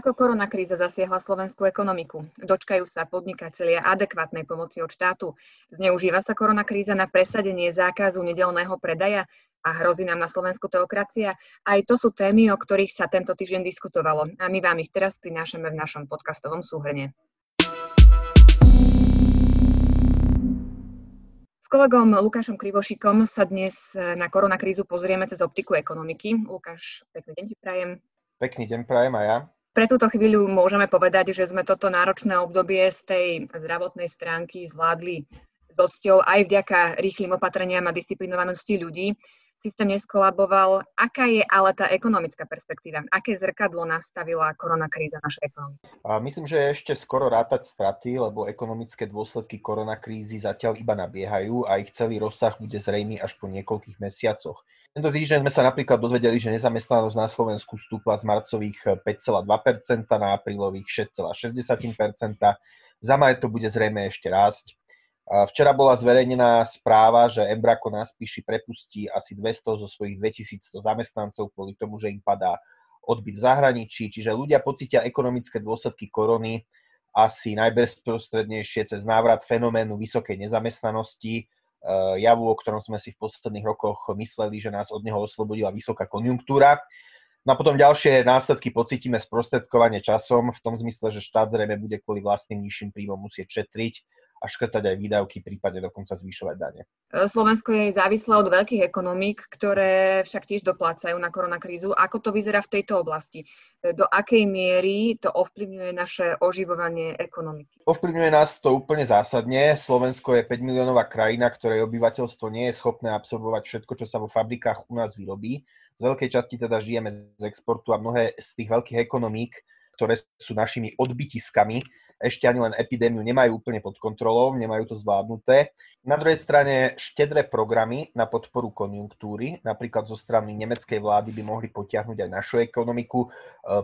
Ako koronakríza zasiahla slovenskú ekonomiku? Dočkajú sa podnikatelia adekvátnej pomoci od štátu? Zneužíva sa koronakríza na presadenie zákazu nedelného predaja? A hrozí nám na Slovensku teokracia? Aj to sú témy, o ktorých sa tento týždeň diskutovalo. A my vám ich teraz prinášame v našom podcastovom súhrne. Kolegom Lukášom Krivošikom sa dnes na koronakrízu pozrieme cez optiku ekonomiky. Lukáš, pekný deň ti prajem. Pekný deň prajem aj ja. Pre túto chvíľu môžeme povedať, že sme toto náročné obdobie z tej zdravotnej stránky zvládli s odsťou aj vďaka rýchlým opatreniam a disciplinovanosti ľudí. Systém neskolaboval. Aká je ale tá ekonomická perspektíva? Aké zrkadlo nastavila koronakríza našej ekonomiky? Myslím, že je ešte skoro rátať straty, lebo ekonomické dôsledky koronakrízy zatiaľ iba nabiehajú a ich celý rozsah bude zrejmy až po niekoľkých mesiacoch. Tento týždeň sme sa napríklad dozvedeli, že nezamestnanosť na Slovensku stúpla z marcových 5,2% na aprílových 6,6%. Za maj to bude zrejme ešte rásť. Včera bola zverejnená správa, že Embrako na Spíši prepustí asi 200 zo svojich 2100 zamestnancov kvôli tomu, že im padá odbyt v zahraničí, čiže ľudia pocítia ekonomické dôsledky korony asi najbezprostrednejšie cez návrat fenoménu vysokej nezamestnanosti, Eh, javu, o ktorom sme si v posledných rokoch mysleli, že nás od neho oslobodila vysoká konjunktúra. No a potom ďalšie následky pocítime sprostredkovanie časom v tom zmysle, že štát zrejme bude kvôli vlastným nižším príjmom musieť šetriť a škrtať aj výdavky, prípadne dokonca zvyšovať dane. Slovensko je závislé od veľkých ekonomík, ktoré však tiež doplácajú na koronakrízu. Ako to vyzerá v tejto oblasti? Do akej miery to ovplyvňuje naše oživovanie ekonomiky? Ovplyvňuje nás to úplne zásadne. Slovensko je 5 miliónová krajina, ktorej obyvateľstvo nie je schopné absorbovať všetko, čo sa vo fabrikách u nás vyrobí. Z veľkej časti teda žijeme z exportu a mnohé z tých veľkých ekonomík, ktoré sú našimi odbytiskami, ešte ani len epidémiu nemajú úplne pod kontrolou, nemajú to zvládnuté. Na druhej strane štedré programy na podporu konjunktúry, napríklad zo strany nemeckej vlády by mohli potiahnuť aj našu ekonomiku, e,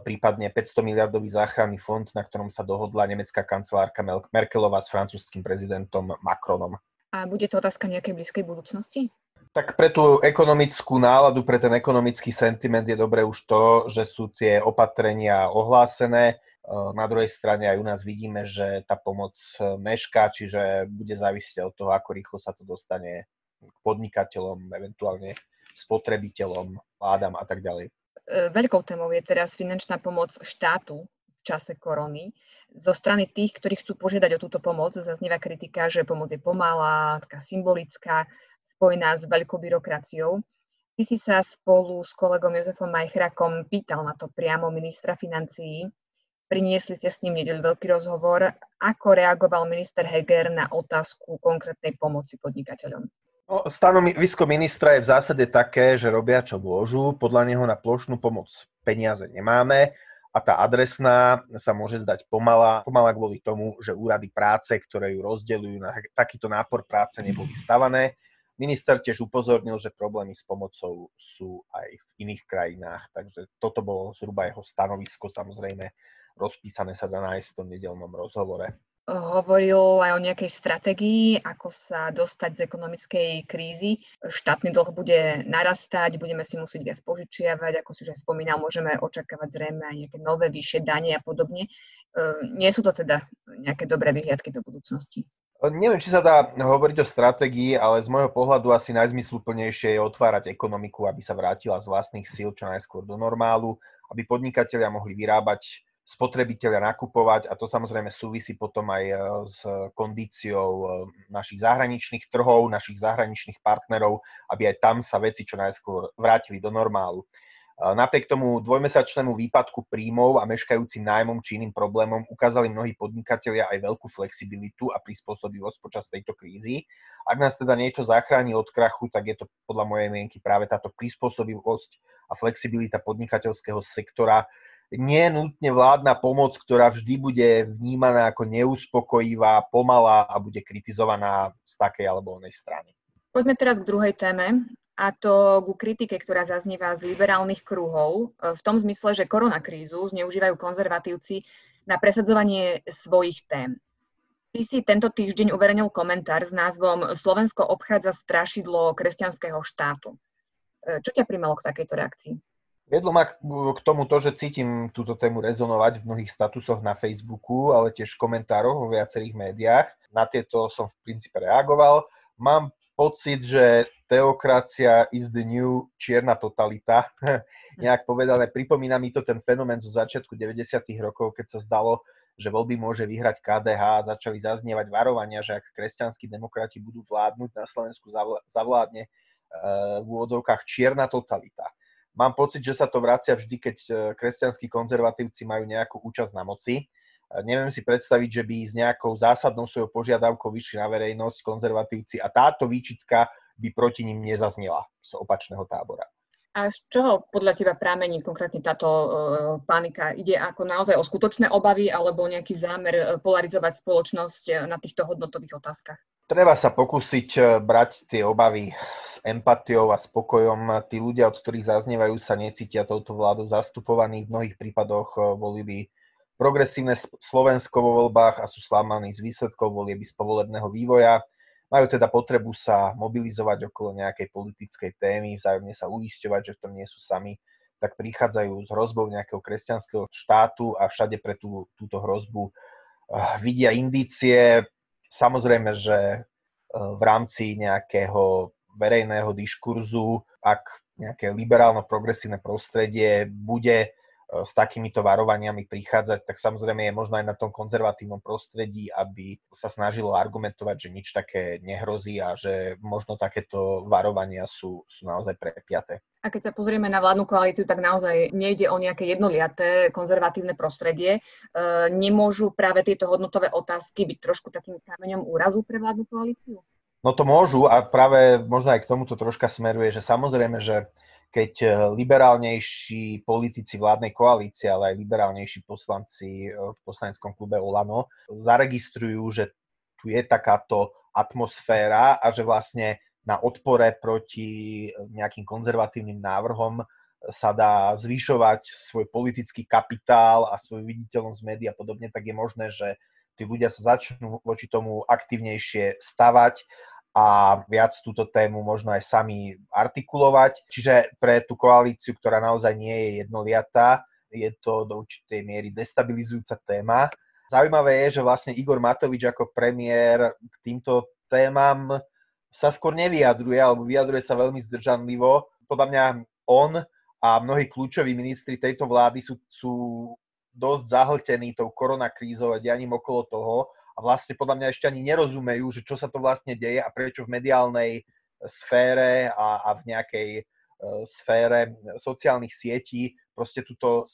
prípadne 500 miliardový záchranný fond, na ktorom sa dohodla nemecká kancelárka Merkelová s francúzským prezidentom Macronom. A bude to otázka nejakej blízkej budúcnosti? Tak pre tú ekonomickú náladu, pre ten ekonomický sentiment je dobré už to, že sú tie opatrenia ohlásené, na druhej strane aj u nás vidíme, že tá pomoc e, mešká, čiže bude závisieť od toho, ako rýchlo sa to dostane k podnikateľom, eventuálne spotrebiteľom, vládam a tak ďalej. E, veľkou témou je teraz finančná pomoc štátu v čase korony. Zo strany tých, ktorí chcú požiadať o túto pomoc, zaznieva kritika, že pomoc je pomalá, taká symbolická, spojená s veľkou byrokraciou. Ty si sa spolu s kolegom Jozefom Majchrakom pýtal na to priamo ministra financií Priniesli ste s ním nedeľ veľký rozhovor. Ako reagoval minister Heger na otázku konkrétnej pomoci podnikateľom? No, stanovisko ministra je v zásade také, že robia čo môžu. Podľa neho na plošnú pomoc peniaze nemáme a tá adresná sa môže zdať pomala, pomala kvôli tomu, že úrady práce, ktoré ju rozdeľujú na takýto nápor práce, neboli stavané. Minister tiež upozornil, že problémy s pomocou sú aj v iných krajinách, takže toto bolo zhruba jeho stanovisko. Samozrejme, rozpísané sa dá nájsť v tom nedelnom rozhovore. Hovoril aj o nejakej stratégii, ako sa dostať z ekonomickej krízy. Štátny dlh bude narastať, budeme si musieť viac požičiavať, ako si už aj spomínal, môžeme očakávať zrejme aj nejaké nové vyššie dane a podobne. E, nie sú to teda nejaké dobré vyhliadky do budúcnosti. Neviem, či sa dá hovoriť o stratégii, ale z môjho pohľadu asi najzmysluplnejšie je otvárať ekonomiku, aby sa vrátila z vlastných síl čo najskôr do normálu, aby podnikatelia mohli vyrábať spotrebitelia nakupovať a to samozrejme súvisí potom aj e, s kondíciou e, našich zahraničných trhov, našich zahraničných partnerov, aby aj tam sa veci čo najskôr vrátili do normálu. Napriek tomu dvojmesačnému výpadku príjmov a meškajúcim nájmom či iným problémom ukázali mnohí podnikatelia aj veľkú flexibilitu a prispôsobivosť počas tejto krízy. Ak nás teda niečo zachráni od krachu, tak je to podľa mojej mienky práve táto prispôsobivosť a flexibilita podnikateľského sektora, nie nutne vládna pomoc, ktorá vždy bude vnímaná ako neuspokojivá, pomalá a bude kritizovaná z takej alebo onej strany. Poďme teraz k druhej téme, a to ku kritike, ktorá zaznieva z liberálnych kruhov, v tom zmysle, že koronakrízu zneužívajú konzervatívci na presadzovanie svojich tém. Ty si tento týždeň uverejnil komentár s názvom Slovensko obchádza strašidlo kresťanského štátu. Čo ťa primalo k takejto reakcii? Viedlo ma k tomu to, že cítim túto tému rezonovať v mnohých statusoch na Facebooku, ale tiež v komentároch vo viacerých médiách. Na tieto som v princípe reagoval. Mám pocit, že teokracia is the new čierna totalita. Nejak povedané, pripomína mi to ten fenomén zo začiatku 90. rokov, keď sa zdalo, že voľby môže vyhrať KDH a začali zaznievať varovania, že ak kresťanskí demokrati budú vládnuť, na Slovensku zavládne eh, v úvodzovkách čierna totalita Mám pocit, že sa to vracia vždy, keď e, kresťanskí konzervatívci majú nejakú účasť na moci. E, neviem si predstaviť, že by s nejakou zásadnou svojou požiadavkou vyšli na verejnosť konzervatívci a táto výčitka by proti ním nezaznela z opačného tábora. A z čoho podľa teba prámení konkrétne táto uh, panika? Ide ako naozaj o skutočné obavy alebo nejaký zámer polarizovať spoločnosť na týchto hodnotových otázkach? Treba sa pokúsiť brať tie obavy s empatiou a spokojom. Tí ľudia, od ktorých zaznievajú, sa necítia touto vládou zastupovaní. V mnohých prípadoch volili progresívne Slovensko vo voľbách a sú slamaní z výsledkov volieby z povolebného vývoja majú teda potrebu sa mobilizovať okolo nejakej politickej témy, vzájomne sa uisťovať, že v tom nie sú sami, tak prichádzajú s hrozbou nejakého kresťanského štátu a všade pre tú, túto hrozbu uh, vidia indície. Samozrejme, že uh, v rámci nejakého verejného diskurzu, ak nejaké liberálno-progresívne prostredie bude s takýmito varovaniami prichádzať, tak samozrejme je možno aj na tom konzervatívnom prostredí, aby sa snažilo argumentovať, že nič také nehrozí a že možno takéto varovania sú, sú naozaj prepiaté. A keď sa pozrieme na vládnu koalíciu, tak naozaj nejde o nejaké jednoliaté konzervatívne prostredie. E, nemôžu práve tieto hodnotové otázky byť trošku takým kameňom úrazu pre vládnu koalíciu? No to môžu a práve možno aj k tomuto troška smeruje, že samozrejme, že keď eh, liberálnejší politici vládnej koalície, ale aj liberálnejší poslanci eh, v poslaneckom klube Olano zaregistrujú, že tu je takáto atmosféra a že vlastne na odpore proti nejakým konzervatívnym návrhom sa dá zvyšovať svoj politický kapitál a svoju viditeľnosť médií a podobne, tak je možné, že tí ľudia sa začnú voči tomu aktívnejšie stavať a viac túto tému možno aj sami artikulovať. Čiže pre tú koalíciu, ktorá naozaj nie je jednoliatá, je to do určitej miery destabilizujúca téma. Zaujímavé je, že vlastne Igor Matovič ako premiér k týmto témam sa skôr nevyjadruje, alebo vyjadruje sa veľmi zdržanlivo. Podľa mňa on a mnohí kľúčoví ministri tejto vlády sú, sú dosť zahltení tou koronakrízou a dianím okolo toho a vlastne podľa mňa ešte ani nerozumejú, že čo sa to vlastne deje a prečo v mediálnej sfére a, a v nejakej uh, sfére sociálnych sietí proste tuto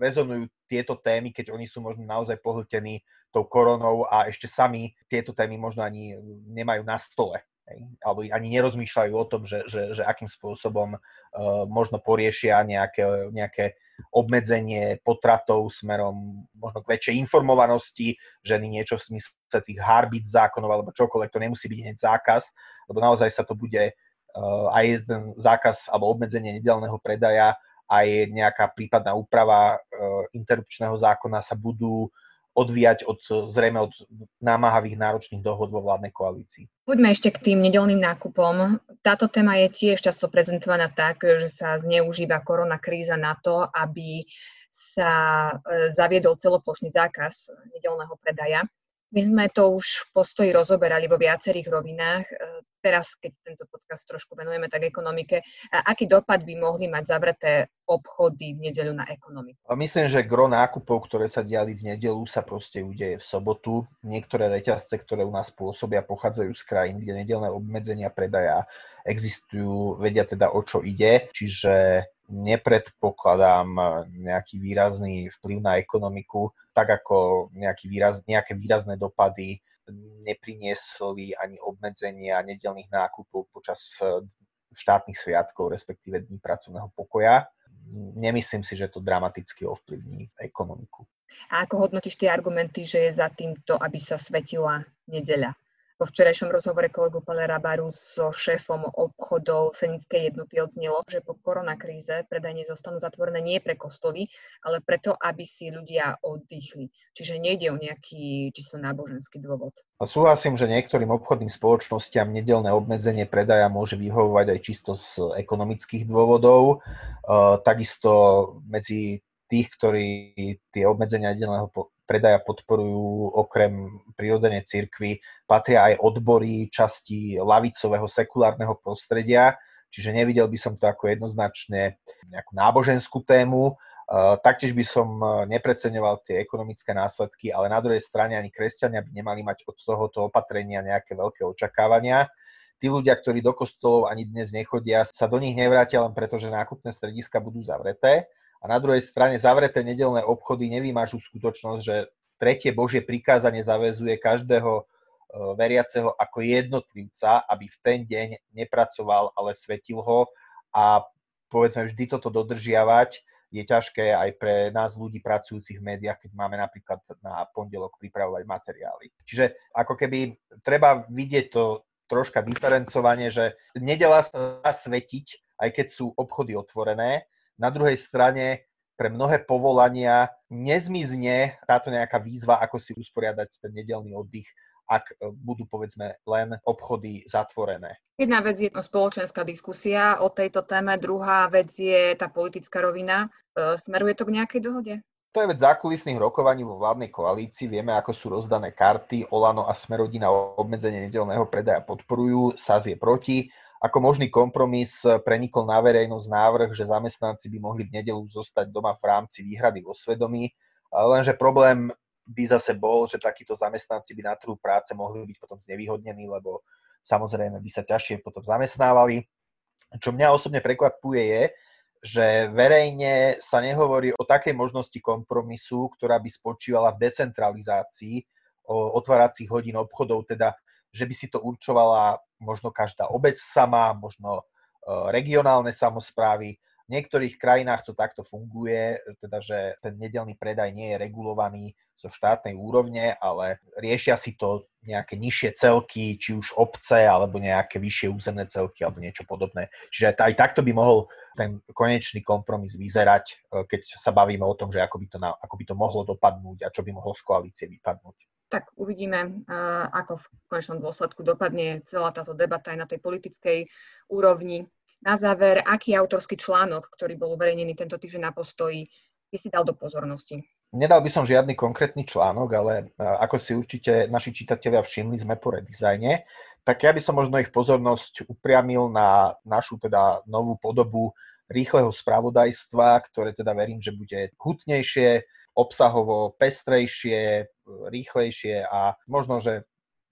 rezonujú tieto témy, keď oni sú možno naozaj pohltení tou koronou a ešte sami tieto témy možno ani nemajú na stole. Alebo ani nerozmýšľajú o tom, že, že, že akým spôsobom uh, možno poriešia nejaké, nejaké obmedzenie potratov smerom možno k väčšej informovanosti, ženy niečo v smysle tých harbit zákonov alebo čokoľvek, to nemusí byť hneď zákaz, lebo naozaj sa to bude uh, aj ten zákaz alebo obmedzenie nedelného predaja, aj nejaká prípadná úprava uh, interrupčného zákona sa budú odvíjať od, zrejme od námahavých náročných dohod vo vládnej koalícii. Poďme ešte k tým nedelným nákupom. Táto téma je tiež často prezentovaná tak, že sa zneužíva korona kríza na to, aby sa e, zaviedol celoplošný zákaz nedelného predaja. My sme to už v postoji rozoberali vo viacerých rovinách. E, teraz, keď tento podcast trošku venujeme tak ekonomike, aký dopad by mohli mať zavreté obchody v nedeľu na ekonomiku? Myslím, že gro nákupov, ktoré sa diali v nedelu, sa proste udeje v sobotu. Niektoré reťazce, ktoré u nás pôsobia, pochádzajú z krajín, kde nedelné obmedzenia predaja existujú, vedia teda o čo ide. Čiže nepredpokladám nejaký výrazný vplyv na ekonomiku, tak ako nejaký výraz, nejaké výrazné dopady nepriniesli ani obmedzenia nedelných nákupov počas štátnych sviatkov, respektíve dní pracovného pokoja. Nemyslím si, že to dramaticky ovplyvní ekonomiku. A ako hodnotíš tie argumenty, že je za týmto, aby sa svetila nedeľa? Vo včerajšom rozhovore kolegu Palera Baru so šéfom obchodov Senickej jednoty odznelo, že po koronakríze predajne zostanú zatvorené nie pre kostoly, ale preto, aby si ľudia oddychli. Čiže nejde o nejaký čisto náboženský dôvod. A súhlasím, že niektorým obchodným spoločnostiam nedelné obmedzenie predaja môže vyhovovať aj čisto z ekonomických dôvodov. E, takisto medzi tých, ktorí tie obmedzenia nedelného predaja podporujú okrem prirodzene cirkvy, patria aj odbory časti lavicového sekulárneho prostredia, čiže nevidel by som to ako jednoznačne nejakú náboženskú tému. Taktiež by som nepreceňoval tie ekonomické následky, ale na druhej strane ani kresťania by nemali mať od tohoto opatrenia nejaké veľké očakávania. Tí ľudia, ktorí do kostolov ani dnes nechodia, sa do nich nevrátia len preto, že nákupné strediska budú zavreté a na druhej strane zavreté nedelné obchody nevymážu skutočnosť, že tretie Božie prikázanie zavezuje každého e, veriaceho ako jednotlivca, aby v ten deň nepracoval, ale svetil ho a povedzme vždy toto dodržiavať je ťažké aj pre nás ľudí pracujúcich v médiách, keď máme napríklad na pondelok pripravovať materiály. Čiže ako keby treba vidieť to troška diferencovanie, že nedela sa svetiť, aj keď sú obchody otvorené, na druhej strane pre mnohé povolania nezmizne táto nejaká výzva, ako si usporiadať ten nedelný oddych, ak e, budú povedzme len obchody zatvorené. Jedna vec je spoločenská diskusia o tejto téme, druhá vec je tá politická rovina. E, smeruje to k nejakej dohode? To je vec zákulisných rokovaní vo vládnej koalícii. Vieme, ako sú rozdané karty. Olano a Smerodina obmedzenie nedelného predaja podporujú, SAS je proti. Ako možný kompromis prenikol na verejnosť návrh, že zamestnanci by mohli v nedelu zostať doma v rámci výhrady vo svedomí, lenže problém by zase bol, že takíto zamestnanci by na trhu práce mohli byť potom znevýhodnení, lebo samozrejme by sa ťažšie potom zamestnávali. Čo mňa osobne prekvapuje je, že verejne sa nehovorí o takej možnosti kompromisu, ktorá by spočívala v decentralizácii otváracích hodín obchodov, teda že by si to určovala možno každá obec sama, možno e, regionálne samozprávy. V niektorých krajinách to takto funguje, teda že ten nedelný predaj nie je regulovaný zo štátnej úrovne, ale riešia si to nejaké nižšie celky, či už obce, alebo nejaké vyššie územné celky, alebo niečo podobné. Čiže aj takto by mohol ten konečný kompromis vyzerať, e, keď sa bavíme o tom, že ako by to, ako by to mohlo dopadnúť a čo by mohlo z koalície vypadnúť tak uvidíme, ako v konečnom dôsledku dopadne celá táto debata aj na tej politickej úrovni. Na záver, aký autorský článok, ktorý bol uverejnený tento týždeň na postoji, by si dal do pozornosti? Nedal by som žiadny konkrétny článok, ale ako si určite naši čitatelia všimli, sme po redizajne, tak ja by som možno ich pozornosť upriamil na našu teda novú podobu rýchleho spravodajstva, ktoré teda verím, že bude hutnejšie, obsahovo pestrejšie, rýchlejšie a možno, že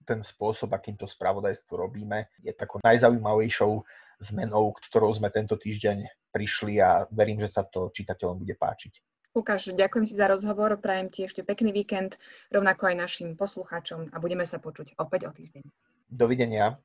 ten spôsob, akým to spravodajstvo robíme, je takou najzaujímavejšou zmenou, ktorou sme tento týždeň prišli a verím, že sa to čitateľom bude páčiť. Lukáš, ďakujem ti za rozhovor, prajem ti ešte pekný víkend, rovnako aj našim poslucháčom a budeme sa počuť opäť o týždeň. Dovidenia.